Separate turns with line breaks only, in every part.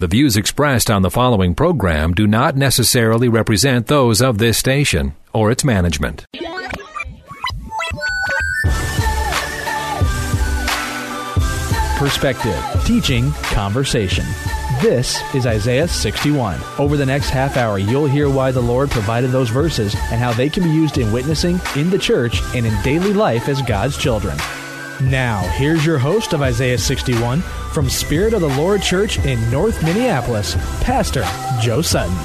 The views expressed on the following program do not necessarily represent those of this station or its management.
Perspective, teaching, conversation. This is Isaiah 61. Over the next half hour, you'll hear why the Lord provided those verses and how they can be used in witnessing, in the church, and in daily life as God's children. Now, here's your host of Isaiah 61 from Spirit of the Lord Church in North Minneapolis, Pastor Joe Sutton.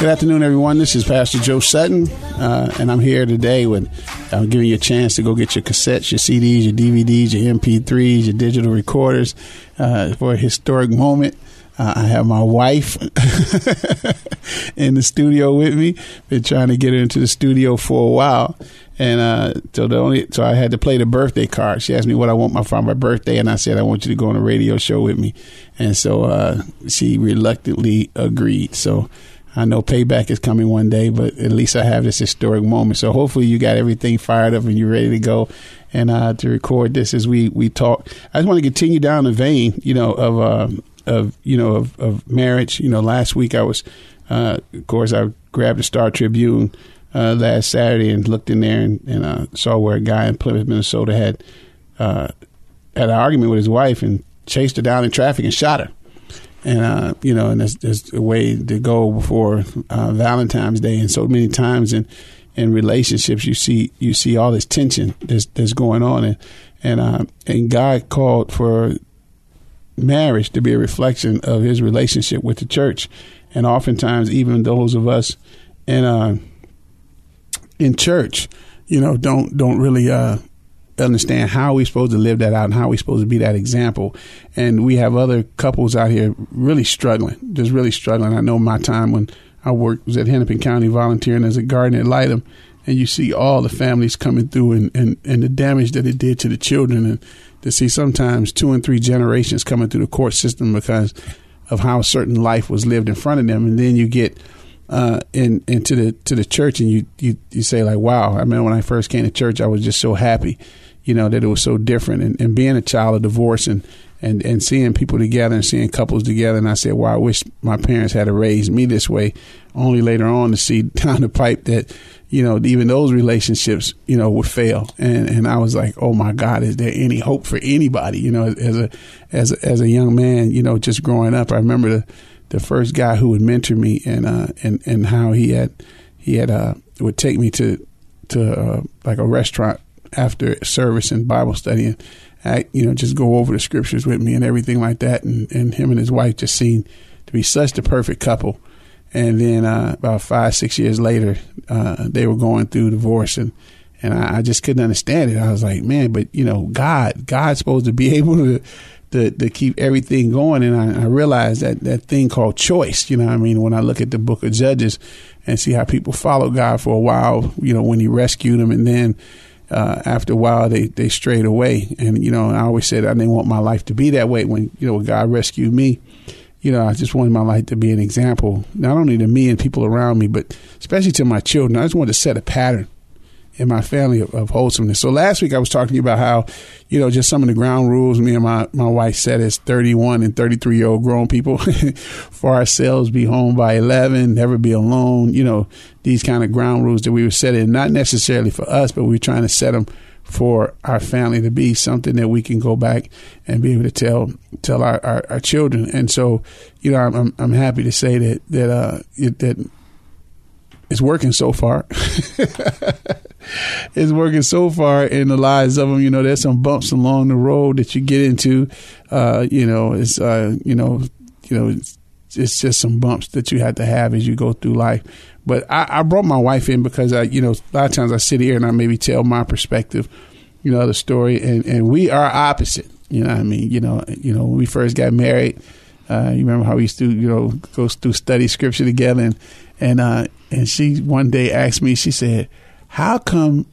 Good afternoon, everyone. This is Pastor Joe Sutton, uh, and I'm here today with I'm giving you a chance to go get your cassettes, your CDs, your DVDs, your MP3s, your digital recorders uh, for a historic moment. Uh, I have my wife in the studio with me. Been trying to get her into the studio for a while, and uh, so the only so I had to play the birthday card. She asked me what I want my for my birthday, and I said I want you to go on a radio show with me, and so uh, she reluctantly agreed. So I know payback is coming one day, but at least I have this historic moment. So hopefully you got everything fired up and you're ready to go and uh, to record this as we we talk. I just want to continue down the vein, you know, of uh, of you know of, of marriage. You know, last week I was, uh, of course, I grabbed the Star Tribune uh, last Saturday and looked in there and, and uh, saw where a guy in Plymouth, Minnesota, had uh, had an argument with his wife and chased her down in traffic and shot her. And uh, you know, and there's, a way to go before uh, Valentine's Day, and so many times in in relationships you see you see all this tension that's, that's going on, and and uh, and God called for marriage to be a reflection of His relationship with the church, and oftentimes even those of us in in church, you know, don't don't really uh, understand how we're supposed to live that out and how we're supposed to be that example. And we have other couples out here really struggling, just really struggling. I know my time when I worked was at Hennepin County volunteering as a guardian ad litem, and you see all the families coming through and, and, and the damage that it did to the children, and to see sometimes two and three generations coming through the court system because of how certain life was lived in front of them, and then you get uh, in into the to the church, and you, you you say like, "Wow!" I remember when I first came to church, I was just so happy you know, that it was so different. And, and being a child of divorce and, and, and seeing people together and seeing couples together. And I said, well, I wish my parents had raised me this way. Only later on to see down the pipe that, you know, even those relationships, you know, would fail. And, and I was like, oh my God, is there any hope for anybody? You know, as a, as a, as a young man, you know, just growing up, I remember the, the first guy who would mentor me and, uh, and, and how he had, he had, uh, would take me to, to, uh, like a restaurant after service and Bible study and I, you know, just go over the scriptures with me and everything like that. And, and him and his wife just seemed to be such the perfect couple. And then uh, about five, six years later, uh, they were going through divorce, and and I, I, just couldn't understand it. I was like, man, but you know, God, God's supposed to be able to to, to keep everything going. And I, I realized that that thing called choice. You know, I mean, when I look at the Book of Judges and see how people followed God for a while, you know, when He rescued them, and then uh, after a while they, they strayed away. And, you know, I always said I didn't want my life to be that way when, you know, God rescued me. You know, I just wanted my life to be an example, not only to me and people around me, but especially to my children. I just wanted to set a pattern in my family of, of, wholesomeness. So last week I was talking to you about how, you know, just some of the ground rules me and my, my wife set as 31 and 33 year old grown people for ourselves, be home by 11, never be alone, you know, these kind of ground rules that we were setting, not necessarily for us, but we were trying to set them for our family to be something that we can go back and be able to tell tell our, our, our children. And so, you know, I'm, I'm happy to say that that uh, that it's working so far. it's working so far in the lives of them. You know, there's some bumps along the road that you get into. Uh, you know, it's uh, you know, you know, it's, it's, just some bumps that you have to have as you go through life. But I, I brought my wife in because I, you know, a lot of times I sit here and I maybe tell my perspective, you know, the story, and and we are opposite. You know, I mean, you know, you know, when we first got married. Uh, you remember how we used to, you know, go through study scripture together, and and uh, and she one day asked me, she said, "How come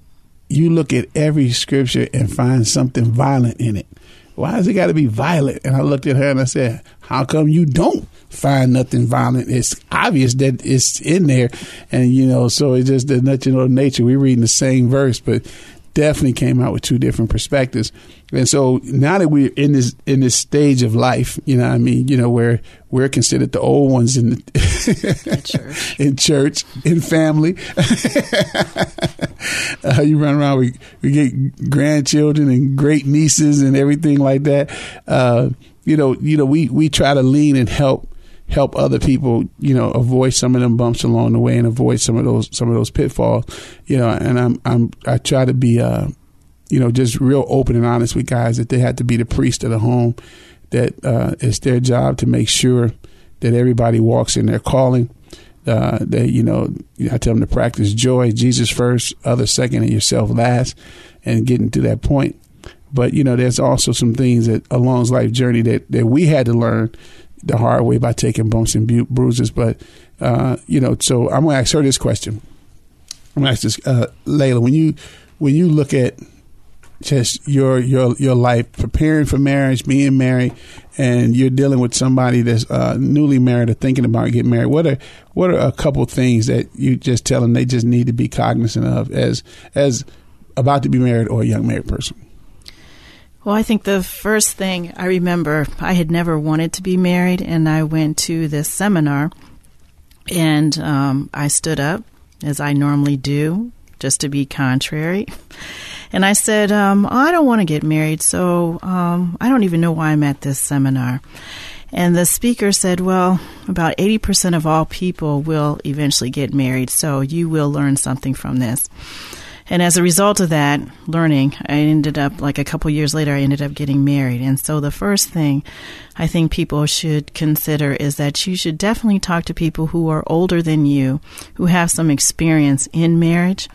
you look at every scripture and find something violent in it? Why has it got to be violent?" And I looked at her and I said, "How come you don't find nothing violent? It's obvious that it's in there, and you know, so it's just the natural nature. We're reading the same verse, but." Definitely came out with two different perspectives. And so now that we're in this in this stage of life, you know, I mean, you know, where we're considered the old ones in
in church,
in church, in family. uh, you run around, we we get grandchildren and great nieces and everything like that. Uh, you know, you know, we we try to lean and help help other people, you know, avoid some of them bumps along the way and avoid some of those some of those pitfalls. You know, and I'm I'm I try to be uh you know, just real open and honest with guys that they have to be the priest of the home, that uh, it's their job to make sure that everybody walks in their calling. Uh, that you know, I tell them to practice joy, Jesus first, others second, and yourself last, and getting to that point. But you know, there's also some things that along life journey that that we had to learn the hard way by taking bumps and bu- bruises. But uh, you know, so I'm going to ask her this question. I'm going to ask this, uh, Layla, when you when you look at just your your your life preparing for marriage, being married, and you're dealing with somebody that's uh, newly married or thinking about getting married. What are what are a couple things that you just tell them they just need to be cognizant of as as about to be married or a young married person?
Well, I think the first thing I remember, I had never wanted to be married, and I went to this seminar, and um, I stood up as I normally do, just to be contrary. And I said, um, I don't want to get married, so um, I don't even know why I'm at this seminar. And the speaker said, Well, about 80% of all people will eventually get married, so you will learn something from this. And as a result of that learning, I ended up, like a couple years later, I ended up getting married. And so the first thing I think people should consider is that you should definitely talk to people who are older than you, who have some experience in marriage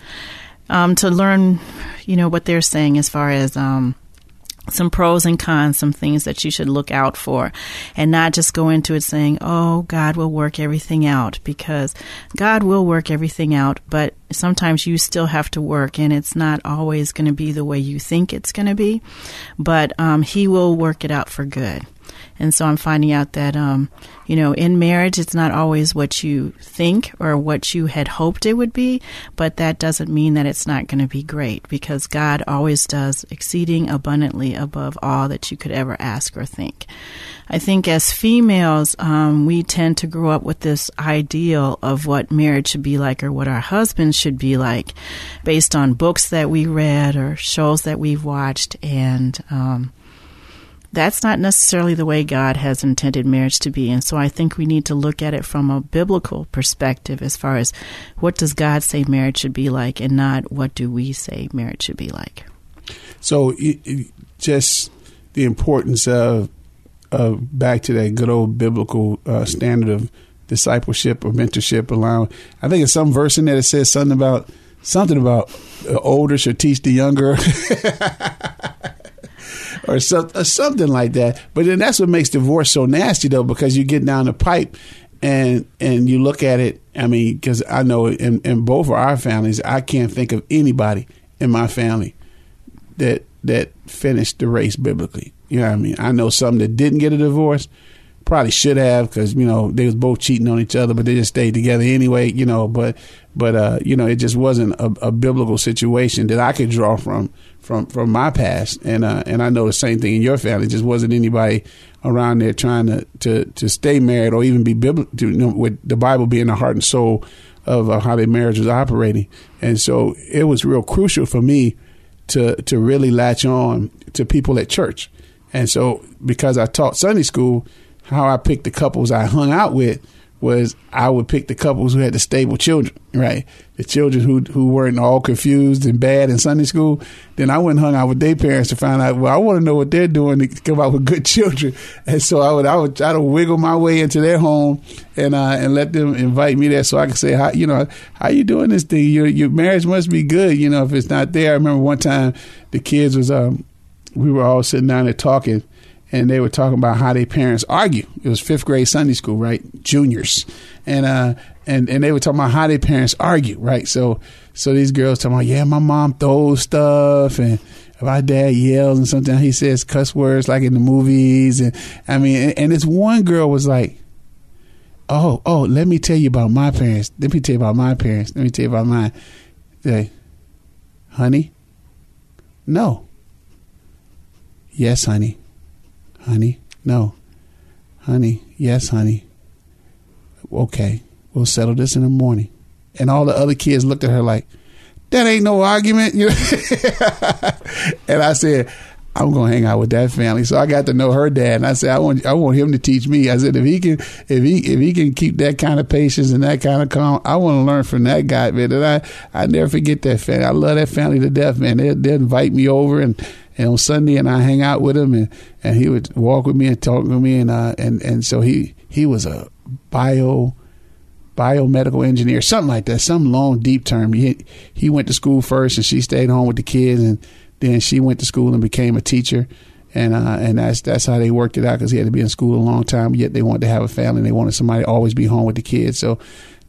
um, to learn, you know, what they're saying as far as um, some pros and cons, some things that you should look out for, and not just go into it saying, oh, God will work everything out, because God will work everything out, but sometimes you still have to work, and it's not always going to be the way you think it's going to be, but um, He will work it out for good. And so I'm finding out that, um, you know, in marriage, it's not always what you think or what you had hoped it would be, but that doesn't mean that it's not going to be great because God always does exceeding abundantly above all that you could ever ask or think. I think as females, um, we tend to grow up with this ideal of what marriage should be like or what our husbands should be like based on books that we read or shows that we've watched. And, um, that's not necessarily the way God has intended marriage to be. And so I think we need to look at it from a biblical perspective as far as what does God say marriage should be like and not what do we say marriage should be like.
So it, it, just the importance of, of back to that good old biblical uh, standard of discipleship or mentorship allowing I think it's some verse in there that says something about something about the older should teach the younger or, some, or something like that. But then that's what makes divorce so nasty, though, because you get down the pipe and and you look at it. I mean, because I know in, in both of our families, I can't think of anybody in my family that that finished the race biblically. You know what I mean? I know some that didn't get a divorce, probably should have because you know they was both cheating on each other, but they just stayed together anyway. You know, but but uh, you know it just wasn't a, a biblical situation that I could draw from from from my past, and uh, and I know the same thing in your family. Just wasn't anybody around there trying to to, to stay married or even be biblical. You know, with the Bible being the heart and soul of uh, how their marriage was operating, and so it was real crucial for me to to really latch on to people at church, and so because I taught Sunday school, how I picked the couples I hung out with was I would pick the couples who had the stable children, right? The children who who weren't all confused and bad in Sunday school. Then I went and hung out with their parents to find out. Well, I want to know what they're doing to come out with good children. And so I would I would try to wiggle my way into their home and uh, and let them invite me there so I could say, how you know how you doing this thing? Your your marriage must be good. You know, if it's not there. I remember one time the kids was um we were all sitting down there talking and they were talking about how their parents argue. It was fifth grade Sunday school, right? Juniors, and uh, and and they were talking about how their parents argue, right? So so these girls talking about, yeah, my mom throws stuff, and my dad yells, and sometimes he says cuss words like in the movies, and I mean, and, and this one girl was like. Oh, oh, let me tell you about my parents. Let me tell you about my parents. Let me tell you about mine. Say, honey, no. Yes, honey. Honey, no. Honey, yes, honey. Okay, we'll settle this in the morning. And all the other kids looked at her like, that ain't no argument. You and I said, I'm gonna hang out with that family. So I got to know her dad, and I said, I want I want him to teach me. I said, if he can if he if he can keep that kind of patience and that kind of calm, I want to learn from that guy, man. And I I never forget that family. I love that family to death, man. They they invite me over and. And on Sunday, and I hang out with him, and, and he would walk with me and talk with me, and uh, and and so he he was a bio biomedical engineer, something like that, some long deep term. He he went to school first, and she stayed home with the kids, and then she went to school and became a teacher, and uh, and that's that's how they worked it out because he had to be in school a long time. Yet they wanted to have a family. and They wanted somebody to always be home with the kids. So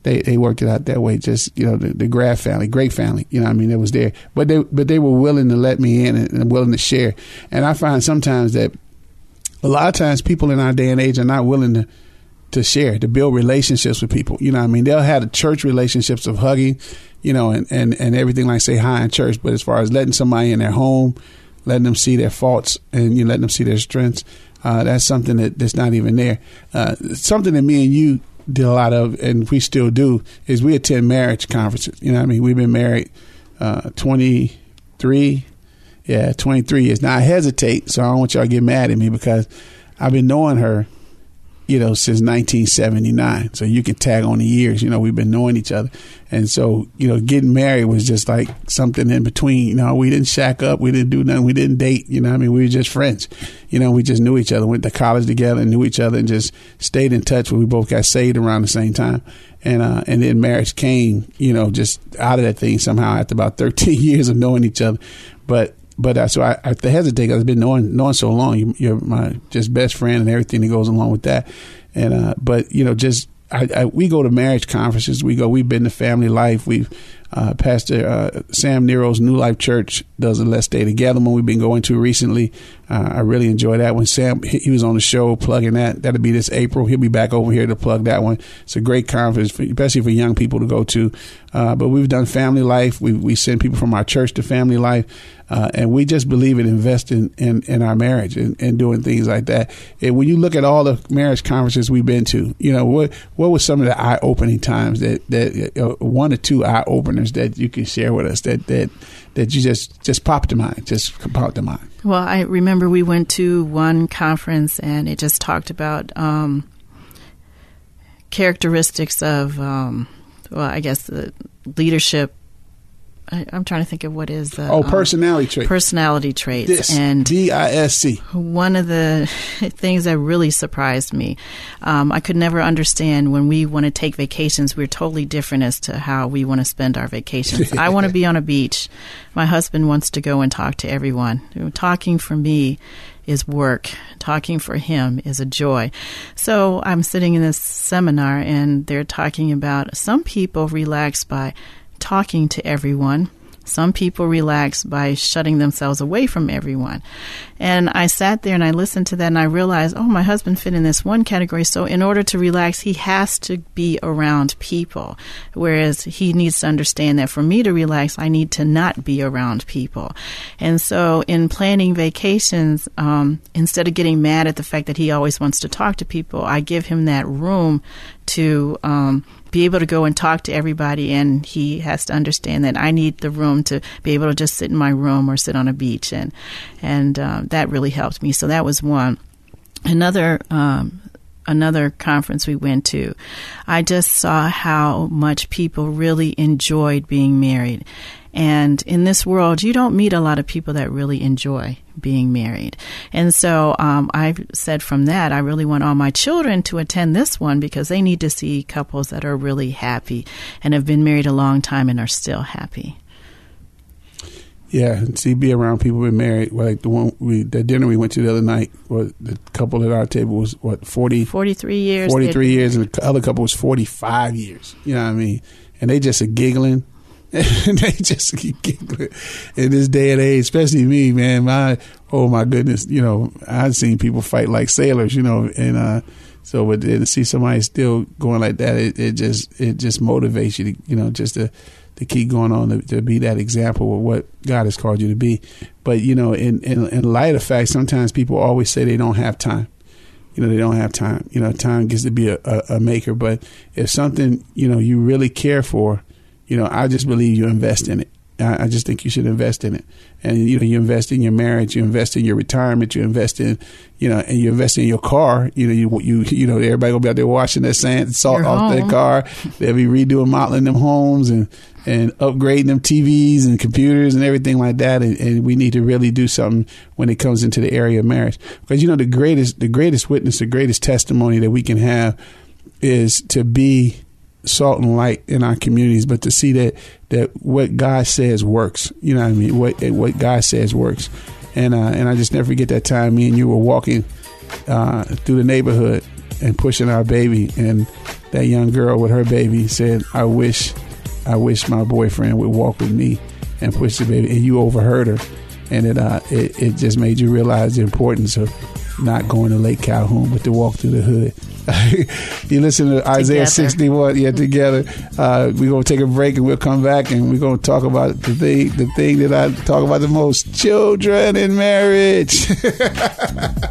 they they worked it out that way. Just you know the, the Graff family, great family. You know I mean it was there, but they but they were willing to let me in and, and willing to share. And I find sometimes that a lot of times people in our day and age are not willing to to share, to build relationships with people. You know, I mean, they'll have the church relationships of hugging, you know, and, and, and everything like say hi in church. But as far as letting somebody in their home, letting them see their faults and you know, letting them see their strengths, uh, that's something that, that's not even there. Uh, something that me and you did a lot of, and we still do, is we attend marriage conferences. You know, I mean, we've been married uh, 23, yeah, 23 years. Now I hesitate, so I don't want y'all to get mad at me because I've been knowing her you know, since 1979. So you can tag on the years. You know, we've been knowing each other, and so you know, getting married was just like something in between. You know, we didn't shack up, we didn't do nothing, we didn't date. You know, I mean, we were just friends. You know, we just knew each other, went to college together, and knew each other, and just stayed in touch. We both got saved around the same time. And uh, and then marriage came, you know, just out of that thing somehow after about 13 years of knowing each other. But but uh, so I, I hesitate because I've been knowing knowing so long. You, are my just best friend and everything that goes along with that. And uh, but you know, just I, I, we go to marriage conferences. We go. We've been to family life. We've uh, Pastor uh, Sam Nero's New Life Church does a Let's Stay Together one we've been going to recently. Uh, I really enjoy that one. Sam he was on the show plugging that. That'll be this April. He'll be back over here to plug that one. It's a great conference, for, especially for young people to go to. Uh, but we've done family life. We we send people from our church to family life. Uh, and we just believe in investing in, in our marriage and, and, doing things like that. And when you look at all the marriage conferences we've been to, you know what what were some of the eye opening times that that uh, one or two eye openers that you can share with us that that that you just just popped to mind, just popped to mind.
Well, I remember we went to one conference and it just talked about um, characteristics of, um, well, I guess the leadership I, am trying to think of what is the
oh personality um, traits.
Personality traits
Disc,
and
D I S C.
One of the things that really surprised me, um, I could never understand when we want to take vacations. We're totally different as to how we want to spend our vacations. I want to be on a beach. My husband wants to go and talk to everyone. Talking for me is work. Talking for him is a joy. So I'm sitting in this seminar and they're talking about some people relax by talking to everyone. Some people relax by shutting themselves away from everyone. And I sat there and I listened to that and I realized, oh, my husband fit in this one category. So in order to relax, he has to be around people. Whereas he needs to understand that for me to relax, I need to not be around people. And so in planning vacations, um, instead of getting mad at the fact that he always wants to talk to people, I give him that room to, um, be able to go and talk to everybody, and he has to understand that I need the room to be able to just sit in my room or sit on a beach, and and uh, that really helped me. So that was one. Another um, another conference we went to, I just saw how much people really enjoyed being married. And in this world, you don't meet a lot of people that really enjoy being married. And so um, I said from that, I really want all my children to attend this one because they need to see couples that are really happy and have been married a long time and are still happy.
Yeah, see, be around people been married. Like the one we, the dinner we went to the other night, the couple at our table was what 40,
43 years.
43 years, and the other couple was 45 years. You know what I mean? And they just are giggling. And they just keep giggling in this day and age, especially me, man. My oh my goodness, you know, I've seen people fight like sailors, you know, and uh, so but to see somebody still going like that, it, it just it just motivates you to you know just to to keep going on to, to, be that example of what God has called you to be. But you know, in, in in light of fact, sometimes people always say they don't have time. You know, they don't have time. You know, time gets to be a, a, a maker. But if something you know you really care for, you know, I just believe you invest in it. I, I just think you should invest in it. And you know, you invest in your marriage, you invest in your retirement, you invest in, you know, and you invest in your car. You know, you you you know, everybody gonna be out there washing that sand, salt
Your
off their car. They'll be redoing, modeling them homes and and upgrading them TVs and computers and everything like that. And, and we need to really do something when it comes into the area of marriage, because you know, the greatest the greatest witness, the greatest testimony that we can have is to be salt and light in our communities, but to see that that what God says works. You know what I mean? What what God says works. And uh, and I just never forget that time me and you were walking uh, through the neighborhood and pushing our baby, and that young girl with her baby said, "I wish, I wish my boyfriend would walk with me and push the baby." And you overheard her, and it uh, it, it just made you realize the importance of not going to Lake Calhoun, but to walk through the hood. you listen to Isaiah
Together.
61, yeah, together. Uh, we're going to take a break and we'll come back and we're going to talk about the thing, the thing that I talk about the most children in marriage.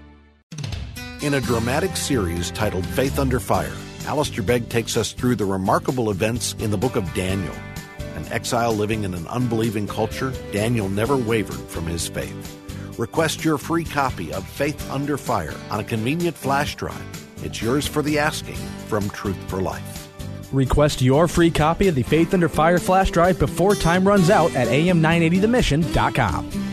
In a dramatic series titled Faith Under Fire, Alistair Begg takes us through the remarkable events in the book of Daniel. An exile living in an unbelieving culture, Daniel never wavered from his faith. Request your free copy of Faith Under Fire on a convenient flash drive. It's yours for the asking from Truth for Life.
Request your free copy of the Faith Under Fire flash drive before time runs out at am980themission.com.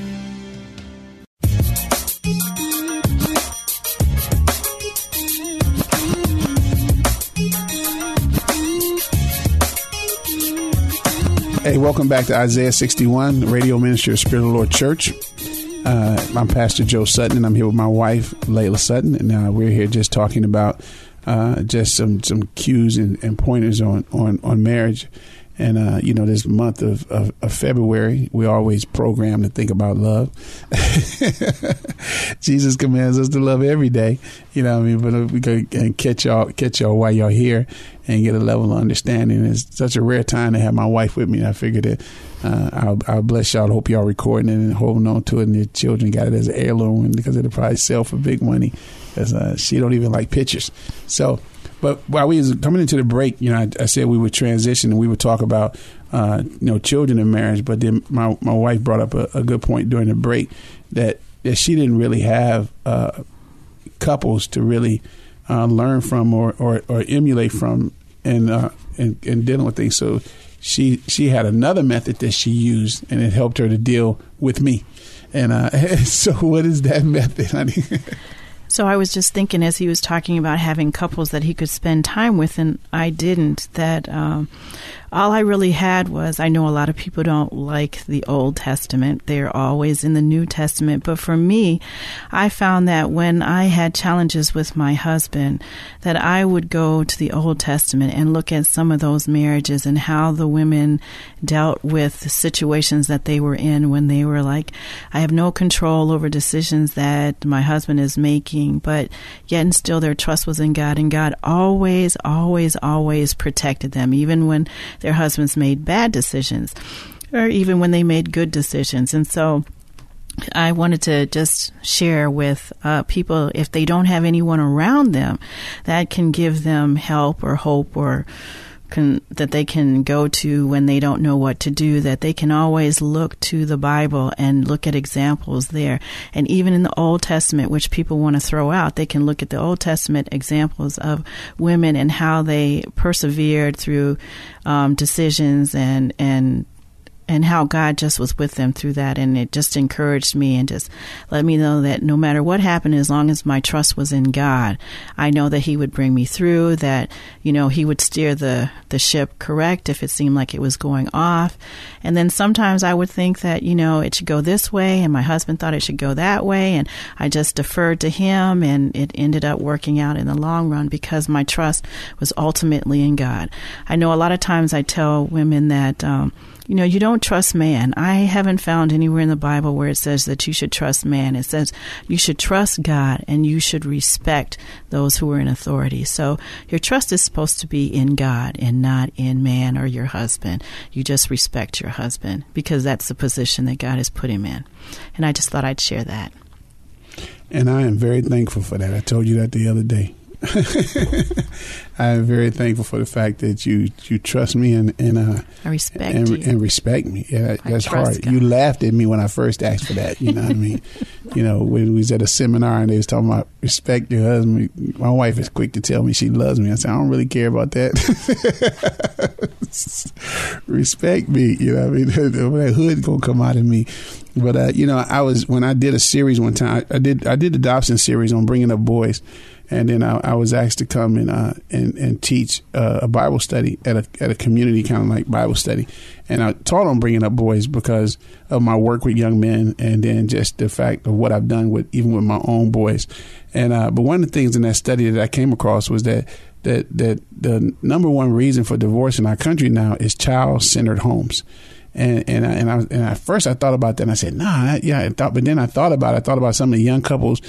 Welcome back to Isaiah 61, the radio ministry of Spirit of the Lord Church. Uh, I'm Pastor Joe Sutton, and I'm here with my wife, Layla Sutton, and uh, we're here just talking about uh, just some some cues and, and pointers on, on, on marriage. And uh, you know, this month of, of, of February, we always program to think about love. Jesus commands us to love every day. You know, what I mean, but we can catch y'all, catch y'all while y'all here, and get a level of understanding. It's such a rare time to have my wife with me. I figured that uh, I'll, I'll bless y'all. Hope y'all recording it and holding on to it, and your children got it as an heirloom, because it'll probably sell for big money. Because uh, she don't even like pictures, so. But while we was coming into the break, you know, I, I said we would transition and we would talk about, uh, you know, children in marriage. But then my my wife brought up a, a good point during the break that that she didn't really have uh, couples to really uh, learn from or, or, or emulate from and and and dealing with things. So she she had another method that she used, and it helped her to deal with me. And uh, so, what is that method, honey?
So I was just thinking as he was talking about having couples that he could spend time with, and I didn't. That um, all I really had was I know a lot of people don't like the Old Testament; they're always in the New Testament. But for me, I found that when I had challenges with my husband, that I would go to the Old Testament and look at some of those marriages and how the women dealt with situations that they were in when they were like, I have no control over decisions that my husband is making, but yet and still their trust was in God, and God always, always, always protected them, even when their husbands made bad decisions, or even when they made good decisions. And so, I wanted to just share with uh, people if they don't have anyone around them that can give them help or hope or can, that they can go to when they don't know what to do, that they can always look to the Bible and look at examples there. And even in the Old Testament, which people want to throw out, they can look at the Old Testament examples of women and how they persevered through um, decisions and, and and how God just was with them through that. And it just encouraged me and just let me know that no matter what happened, as long as my trust was in God, I know that He would bring me through, that, you know, He would steer the, the ship correct if it seemed like it was going off. And then sometimes I would think that, you know, it should go this way, and my husband thought it should go that way. And I just deferred to Him, and it ended up working out in the long run because my trust was ultimately in God. I know a lot of times I tell women that, um, you know, you don't trust man. I haven't found anywhere in the Bible where it says that you should trust man. It says you should trust God and you should respect those who are in authority. So your trust is supposed to be in God and not in man or your husband. You just respect your husband because that's the position that God has put him in. And I just thought I'd share that.
And I am very thankful for that. I told you that the other day. I am very thankful for the fact that you you trust me and and uh,
I respect
and,
you.
and respect me. Yeah,
I
that's hard.
God.
You laughed at me when I first asked for that. You know what I mean? You know when we was at a seminar and they was talking about respect your husband. My wife is quick to tell me she loves me. I said I don't really care about that. respect me. You know what I mean? that hood gonna come out of me. But uh, you know, I was when I did a series one time. I, I did I did the Dobson series on bringing up boys, and then I, I was asked to come and uh, and and teach uh, a Bible study at a at a community kind of like Bible study, and I taught on bringing up boys because of my work with young men, and then just the fact of what I've done with even with my own boys, and uh, but one of the things in that study that I came across was that that that the number one reason for divorce in our country now is child centered homes. And and I, and I and at first I thought about that and I said nah yeah I thought but then I thought about it. I thought about some of the young couples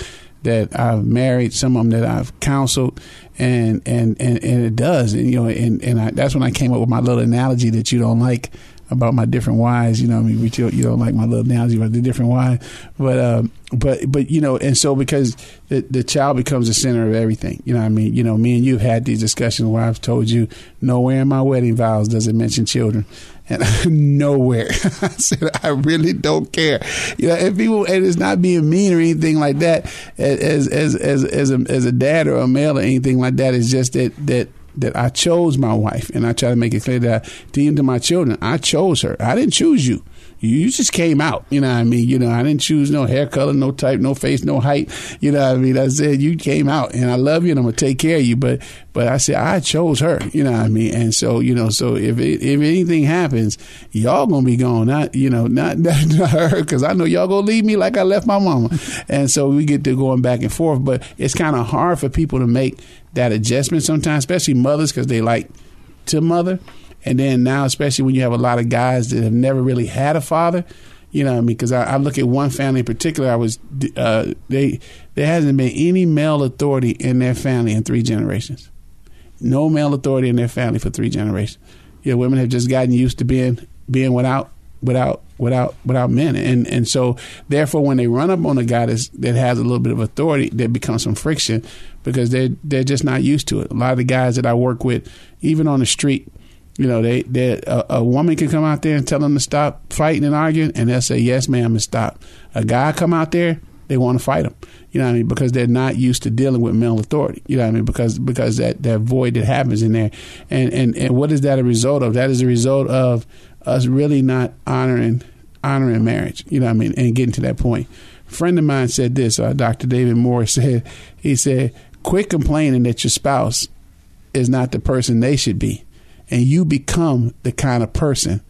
that I've married, some of them that I've counseled, and and and, and it does, and you know, and and I, that's when I came up with my little analogy that you don't like about my different wives. You know, I mean, we, you don't like my little analogy about the different wives, but um, but but you know, and so because the the child becomes the center of everything. You know, I mean, you know, me and you have had these discussions where I've told you nowhere in my wedding vows does it mention children. And nowhere, I said I really don't care. You know, if people, and it's not being mean or anything like that. As as as as a, as a dad or a male or anything like that, it's just that that that I chose my wife, and I try to make it clear that to my children, I chose her. I didn't choose you. You just came out. You know what I mean? You know, I didn't choose no hair color, no type, no face, no height. You know what I mean? I said you came out, and I love you, and I'm gonna take care of you. But but I said I chose her. You know what I mean? And so you know, so if it, if anything happens, y'all gonna be gone. Not you know, not, not her, because I know y'all gonna leave me like I left my mama. And so we get to going back and forth. But it's kind of hard for people to make that adjustment sometimes, especially mothers, because they like to mother. And then now, especially when you have a lot of guys that have never really had a father, you know I mean? Because I, I look at one family in particular. I was uh, they there hasn't been any male authority in their family in three generations. No male authority in their family for three generations. You know, women have just gotten used to being being without without without without men, and and so therefore, when they run up on a guy that has a little bit of authority, there becomes some friction because they they're just not used to it. A lot of the guys that I work with, even on the street, you know, they they a, a woman can come out there and tell them to stop fighting and arguing, and they'll say yes, ma'am, and stop. A guy come out there, they want to fight them. You know what I mean? Because they're not used to dealing with male authority. You know what I mean? Because because that, that void that happens in there, and, and and what is that a result of? That is a result of us really not honoring honoring marriage. You know what I mean? And getting to that point. A friend of mine said this. Uh, Dr. David Moore said he said, "Quit complaining that your spouse is not the person they should be, and you become the kind of person."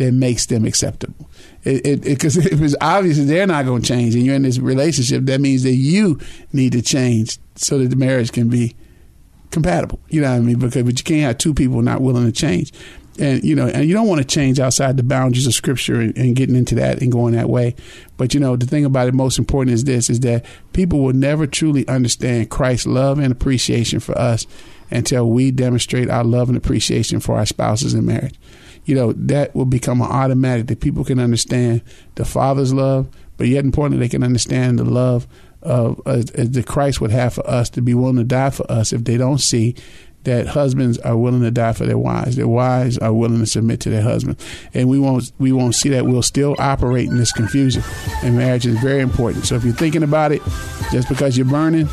that makes them acceptable. Because it, it, if it's obvious that they're not going to change and you're in this relationship, that means that you need to change so that the marriage can be compatible. You know what I mean? Because but you can't have two people not willing to change. And you know, and you don't want to change outside the boundaries of Scripture and, and getting into that and going that way. But you know, the thing about it, most important is this: is that people will never truly understand Christ's love and appreciation for us until we demonstrate our love and appreciation for our spouses in marriage you know, that will become automatic that people can understand the Father's love, but yet importantly, they can understand the love of uh, that Christ would have for us to be willing to die for us if they don't see that husbands are willing to die for their wives. Their wives are willing to submit to their husband, and we won't we won't see that. We'll still operate in this confusion, and marriage is very important. So if you're thinking about it, just because you're burning,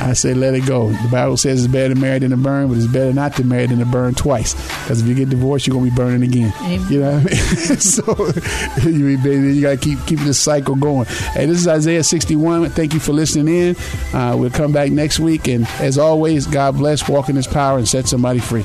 I say let it go. The Bible says it's better to marry than to burn, but it's better not to marry than to burn twice. Because if you get divorced, you're gonna be burning again.
Amen.
You know what I mean? so you, baby, you gotta keep keep this cycle going. Hey, this is Isaiah 61. Thank you for listening in. Uh, we'll come back next week, and as always, God bless. Walk in His power and set somebody free.